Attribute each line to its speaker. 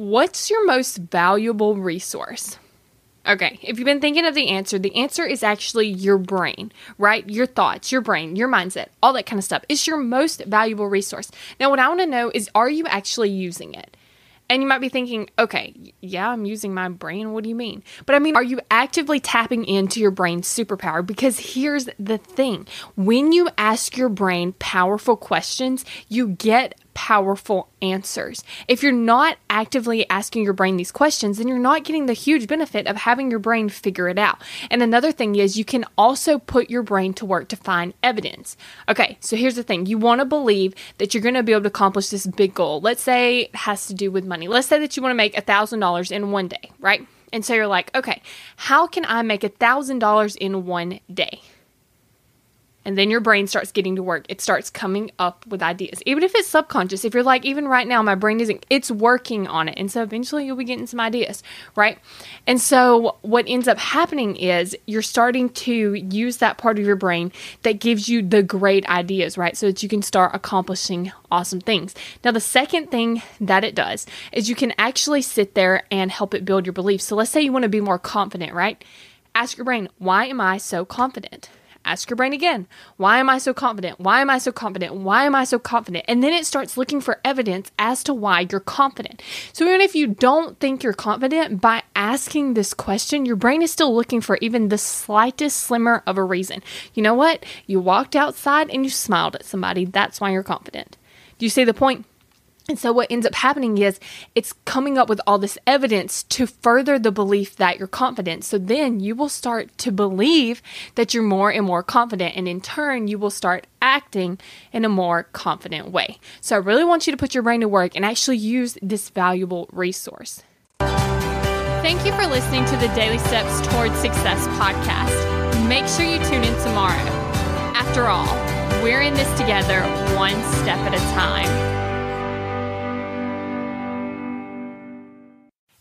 Speaker 1: What's your most valuable resource? Okay, if you've been thinking of the answer, the answer is actually your brain, right? Your thoughts, your brain, your mindset, all that kind of stuff. It's your most valuable resource. Now, what I want to know is are you actually using it? And you might be thinking, okay, yeah, I'm using my brain. What do you mean? But I mean, are you actively tapping into your brain's superpower? Because here's the thing when you ask your brain powerful questions, you get powerful answers. If you're not actively asking your brain these questions, then you're not getting the huge benefit of having your brain figure it out. And another thing is you can also put your brain to work to find evidence. Okay, so here's the thing you want to believe that you're going to be able to accomplish this big goal. Let's say it has to do with money. Let's say that you want to make $1,000 in one day, right? And so you're like, okay, how can I make $1,000 in one day? And then your brain starts getting to work. It starts coming up with ideas. Even if it's subconscious, if you're like, even right now, my brain isn't, it's working on it. And so eventually you'll be getting some ideas, right? And so what ends up happening is you're starting to use that part of your brain that gives you the great ideas, right? So that you can start accomplishing awesome things. Now, the second thing that it does is you can actually sit there and help it build your beliefs. So let's say you want to be more confident, right? Ask your brain, why am I so confident? Ask your brain again. Why am I so confident? Why am I so confident? Why am I so confident? And then it starts looking for evidence as to why you're confident. So even if you don't think you're confident, by asking this question, your brain is still looking for even the slightest slimmer of a reason. You know what? You walked outside and you smiled at somebody. That's why you're confident. Do you see the point? And so, what ends up happening is it's coming up with all this evidence to further the belief that you're confident. So, then you will start to believe that you're more and more confident. And in turn, you will start acting in a more confident way. So, I really want you to put your brain to work and actually use this valuable resource. Thank you for listening to the Daily Steps Towards Success podcast. Make sure you tune in tomorrow. After all, we're in this together, one step at a time.